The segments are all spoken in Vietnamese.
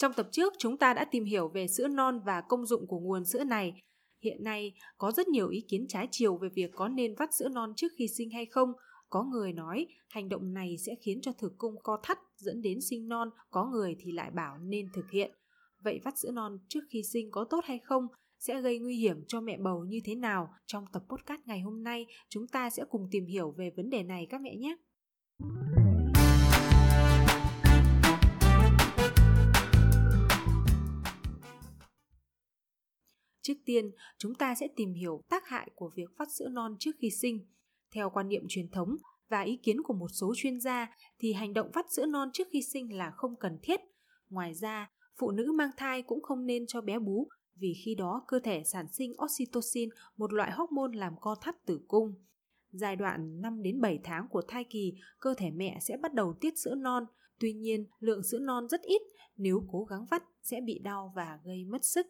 Trong tập trước, chúng ta đã tìm hiểu về sữa non và công dụng của nguồn sữa này. Hiện nay, có rất nhiều ý kiến trái chiều về việc có nên vắt sữa non trước khi sinh hay không. Có người nói hành động này sẽ khiến cho tử cung co thắt dẫn đến sinh non, có người thì lại bảo nên thực hiện. Vậy vắt sữa non trước khi sinh có tốt hay không? Sẽ gây nguy hiểm cho mẹ bầu như thế nào? Trong tập podcast ngày hôm nay, chúng ta sẽ cùng tìm hiểu về vấn đề này các mẹ nhé. Trước tiên, chúng ta sẽ tìm hiểu tác hại của việc phát sữa non trước khi sinh. Theo quan niệm truyền thống và ý kiến của một số chuyên gia thì hành động vắt sữa non trước khi sinh là không cần thiết. Ngoài ra, phụ nữ mang thai cũng không nên cho bé bú vì khi đó cơ thể sản sinh oxytocin, một loại hormone làm co thắt tử cung. Giai đoạn 5 đến 7 tháng của thai kỳ, cơ thể mẹ sẽ bắt đầu tiết sữa non. Tuy nhiên, lượng sữa non rất ít, nếu cố gắng vắt sẽ bị đau và gây mất sức.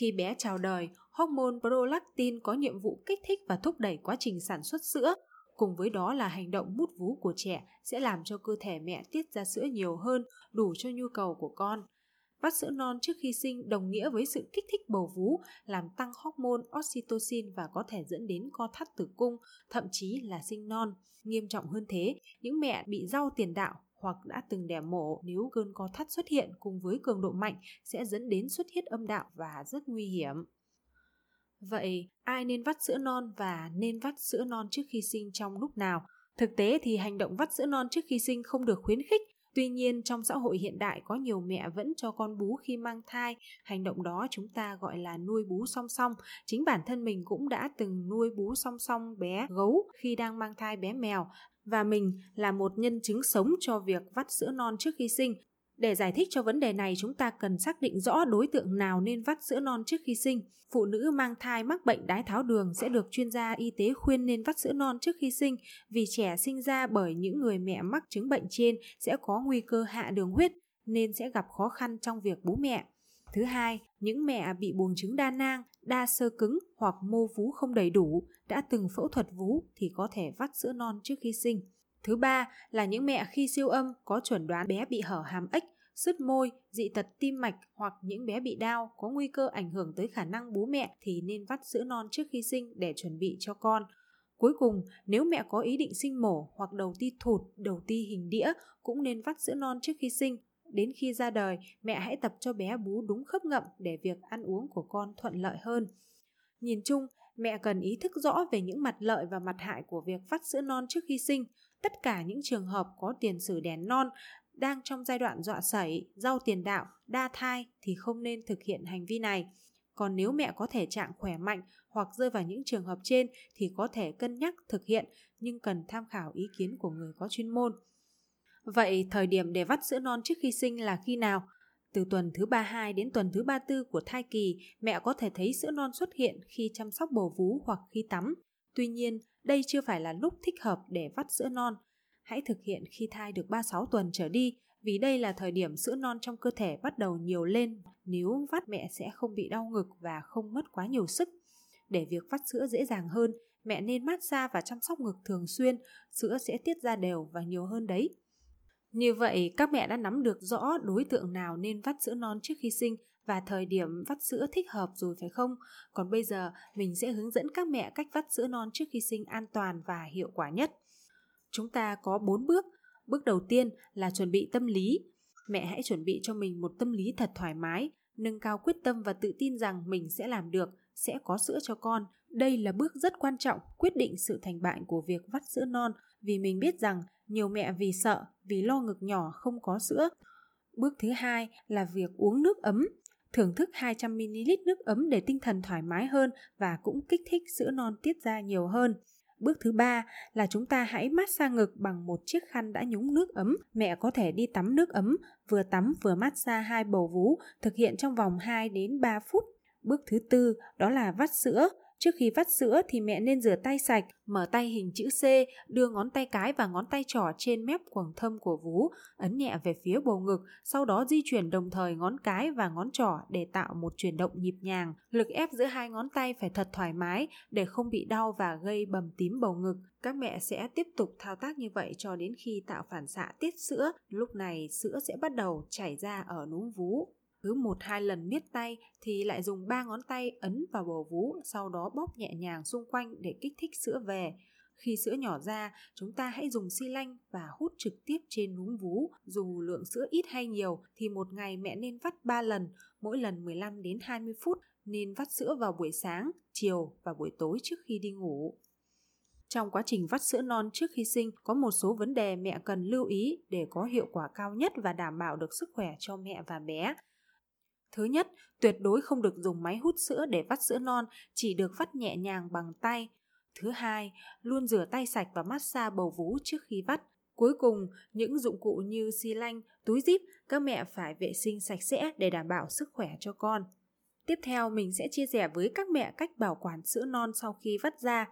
Khi bé chào đời, hormone prolactin có nhiệm vụ kích thích và thúc đẩy quá trình sản xuất sữa. Cùng với đó là hành động mút vú của trẻ sẽ làm cho cơ thể mẹ tiết ra sữa nhiều hơn, đủ cho nhu cầu của con. Vắt sữa non trước khi sinh đồng nghĩa với sự kích thích bầu vú, làm tăng hormone oxytocin và có thể dẫn đến co thắt tử cung, thậm chí là sinh non. Nghiêm trọng hơn thế, những mẹ bị rau tiền đạo hoặc đã từng đẻ mổ nếu cơn co thắt xuất hiện cùng với cường độ mạnh sẽ dẫn đến xuất huyết âm đạo và rất nguy hiểm. Vậy, ai nên vắt sữa non và nên vắt sữa non trước khi sinh trong lúc nào? Thực tế thì hành động vắt sữa non trước khi sinh không được khuyến khích Tuy nhiên, trong xã hội hiện đại có nhiều mẹ vẫn cho con bú khi mang thai. Hành động đó chúng ta gọi là nuôi bú song song. Chính bản thân mình cũng đã từng nuôi bú song song bé gấu khi đang mang thai bé mèo và mình là một nhân chứng sống cho việc vắt sữa non trước khi sinh. Để giải thích cho vấn đề này, chúng ta cần xác định rõ đối tượng nào nên vắt sữa non trước khi sinh. Phụ nữ mang thai mắc bệnh đái tháo đường sẽ được chuyên gia y tế khuyên nên vắt sữa non trước khi sinh vì trẻ sinh ra bởi những người mẹ mắc chứng bệnh trên sẽ có nguy cơ hạ đường huyết nên sẽ gặp khó khăn trong việc bú mẹ. Thứ hai, những mẹ bị buồng trứng đa nang, đa sơ cứng hoặc mô vú không đầy đủ, đã từng phẫu thuật vú thì có thể vắt sữa non trước khi sinh. Thứ ba là những mẹ khi siêu âm có chuẩn đoán bé bị hở hàm ếch, sứt môi, dị tật tim mạch hoặc những bé bị đau có nguy cơ ảnh hưởng tới khả năng bú mẹ thì nên vắt sữa non trước khi sinh để chuẩn bị cho con. Cuối cùng, nếu mẹ có ý định sinh mổ hoặc đầu ti thụt, đầu ti hình đĩa cũng nên vắt sữa non trước khi sinh. Đến khi ra đời, mẹ hãy tập cho bé bú đúng khớp ngậm để việc ăn uống của con thuận lợi hơn. Nhìn chung, mẹ cần ý thức rõ về những mặt lợi và mặt hại của việc vắt sữa non trước khi sinh. Tất cả những trường hợp có tiền sử đẻ non đang trong giai đoạn dọa sẩy, rau tiền đạo, đa thai thì không nên thực hiện hành vi này. Còn nếu mẹ có thể trạng khỏe mạnh hoặc rơi vào những trường hợp trên thì có thể cân nhắc thực hiện nhưng cần tham khảo ý kiến của người có chuyên môn. Vậy thời điểm để vắt sữa non trước khi sinh là khi nào? Từ tuần thứ 32 đến tuần thứ 34 của thai kỳ, mẹ có thể thấy sữa non xuất hiện khi chăm sóc bầu vú hoặc khi tắm. Tuy nhiên, đây chưa phải là lúc thích hợp để vắt sữa non. Hãy thực hiện khi thai được 36 tuần trở đi, vì đây là thời điểm sữa non trong cơ thể bắt đầu nhiều lên. Nếu vắt mẹ sẽ không bị đau ngực và không mất quá nhiều sức. Để việc vắt sữa dễ dàng hơn, mẹ nên mát xa và chăm sóc ngực thường xuyên, sữa sẽ tiết ra đều và nhiều hơn đấy. Như vậy, các mẹ đã nắm được rõ đối tượng nào nên vắt sữa non trước khi sinh và thời điểm vắt sữa thích hợp rồi phải không? Còn bây giờ, mình sẽ hướng dẫn các mẹ cách vắt sữa non trước khi sinh an toàn và hiệu quả nhất. Chúng ta có 4 bước. Bước đầu tiên là chuẩn bị tâm lý. Mẹ hãy chuẩn bị cho mình một tâm lý thật thoải mái, nâng cao quyết tâm và tự tin rằng mình sẽ làm được, sẽ có sữa cho con. Đây là bước rất quan trọng quyết định sự thành bại của việc vắt sữa non vì mình biết rằng nhiều mẹ vì sợ, vì lo ngực nhỏ không có sữa. Bước thứ hai là việc uống nước ấm. Thưởng thức 200ml nước ấm để tinh thần thoải mái hơn và cũng kích thích sữa non tiết ra nhiều hơn. Bước thứ ba là chúng ta hãy mát xa ngực bằng một chiếc khăn đã nhúng nước ấm. Mẹ có thể đi tắm nước ấm, vừa tắm vừa mát xa hai bầu vú, thực hiện trong vòng 2 đến 3 phút. Bước thứ tư đó là vắt sữa. Trước khi vắt sữa thì mẹ nên rửa tay sạch, mở tay hình chữ C, đưa ngón tay cái và ngón tay trỏ trên mép quầng thâm của vú, ấn nhẹ về phía bầu ngực, sau đó di chuyển đồng thời ngón cái và ngón trỏ để tạo một chuyển động nhịp nhàng. Lực ép giữa hai ngón tay phải thật thoải mái để không bị đau và gây bầm tím bầu ngực. Các mẹ sẽ tiếp tục thao tác như vậy cho đến khi tạo phản xạ tiết sữa. Lúc này sữa sẽ bắt đầu chảy ra ở núm vú cứ một hai lần miết tay thì lại dùng ba ngón tay ấn vào bầu vú sau đó bóp nhẹ nhàng xung quanh để kích thích sữa về khi sữa nhỏ ra chúng ta hãy dùng xi lanh và hút trực tiếp trên núm vú dù lượng sữa ít hay nhiều thì một ngày mẹ nên vắt 3 lần mỗi lần 15 đến 20 phút nên vắt sữa vào buổi sáng, chiều và buổi tối trước khi đi ngủ. Trong quá trình vắt sữa non trước khi sinh, có một số vấn đề mẹ cần lưu ý để có hiệu quả cao nhất và đảm bảo được sức khỏe cho mẹ và bé. Thứ nhất, tuyệt đối không được dùng máy hút sữa để vắt sữa non, chỉ được vắt nhẹ nhàng bằng tay. Thứ hai, luôn rửa tay sạch và massage bầu vú trước khi vắt. Cuối cùng, những dụng cụ như xi lanh, túi zip, các mẹ phải vệ sinh sạch sẽ để đảm bảo sức khỏe cho con. Tiếp theo, mình sẽ chia sẻ với các mẹ cách bảo quản sữa non sau khi vắt ra.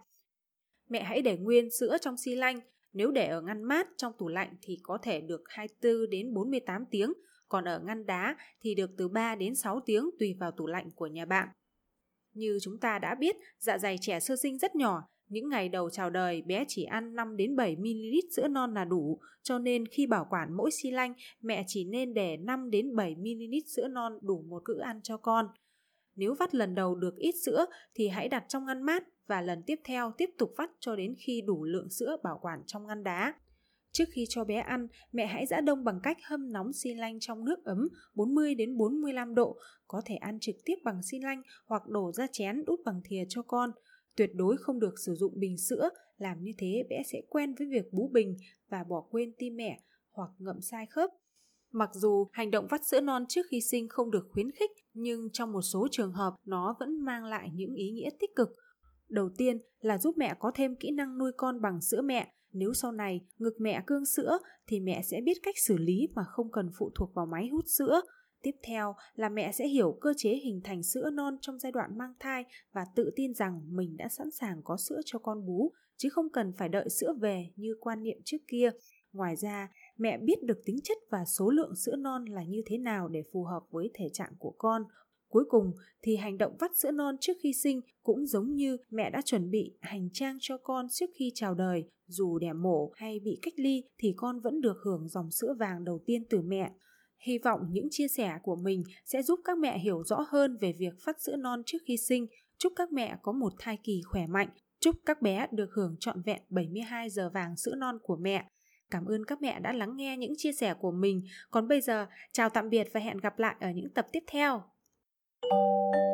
Mẹ hãy để nguyên sữa trong xi lanh, nếu để ở ngăn mát trong tủ lạnh thì có thể được 24 đến 48 tiếng, còn ở ngăn đá thì được từ 3 đến 6 tiếng tùy vào tủ lạnh của nhà bạn. Như chúng ta đã biết, dạ dày trẻ sơ sinh rất nhỏ, những ngày đầu chào đời bé chỉ ăn 5 đến 7 ml sữa non là đủ, cho nên khi bảo quản mỗi xi lanh, mẹ chỉ nên để 5 đến 7 ml sữa non đủ một bữa ăn cho con. Nếu vắt lần đầu được ít sữa thì hãy đặt trong ngăn mát và lần tiếp theo tiếp tục vắt cho đến khi đủ lượng sữa bảo quản trong ngăn đá. Trước khi cho bé ăn, mẹ hãy giã đông bằng cách hâm nóng xi lanh trong nước ấm 40 đến 45 độ, có thể ăn trực tiếp bằng xi lanh hoặc đổ ra chén đút bằng thìa cho con. Tuyệt đối không được sử dụng bình sữa, làm như thế bé sẽ quen với việc bú bình và bỏ quên tim mẹ hoặc ngậm sai khớp. Mặc dù hành động vắt sữa non trước khi sinh không được khuyến khích, nhưng trong một số trường hợp nó vẫn mang lại những ý nghĩa tích cực. Đầu tiên là giúp mẹ có thêm kỹ năng nuôi con bằng sữa mẹ, nếu sau này ngực mẹ cương sữa thì mẹ sẽ biết cách xử lý mà không cần phụ thuộc vào máy hút sữa. Tiếp theo là mẹ sẽ hiểu cơ chế hình thành sữa non trong giai đoạn mang thai và tự tin rằng mình đã sẵn sàng có sữa cho con bú, chứ không cần phải đợi sữa về như quan niệm trước kia. Ngoài ra, mẹ biết được tính chất và số lượng sữa non là như thế nào để phù hợp với thể trạng của con. Cuối cùng thì hành động vắt sữa non trước khi sinh cũng giống như mẹ đã chuẩn bị hành trang cho con trước khi chào đời, dù đẻ mổ hay bị cách ly thì con vẫn được hưởng dòng sữa vàng đầu tiên từ mẹ. Hy vọng những chia sẻ của mình sẽ giúp các mẹ hiểu rõ hơn về việc phát sữa non trước khi sinh. Chúc các mẹ có một thai kỳ khỏe mạnh. Chúc các bé được hưởng trọn vẹn 72 giờ vàng sữa non của mẹ. Cảm ơn các mẹ đã lắng nghe những chia sẻ của mình. Còn bây giờ, chào tạm biệt và hẹn gặp lại ở những tập tiếp theo. Thank you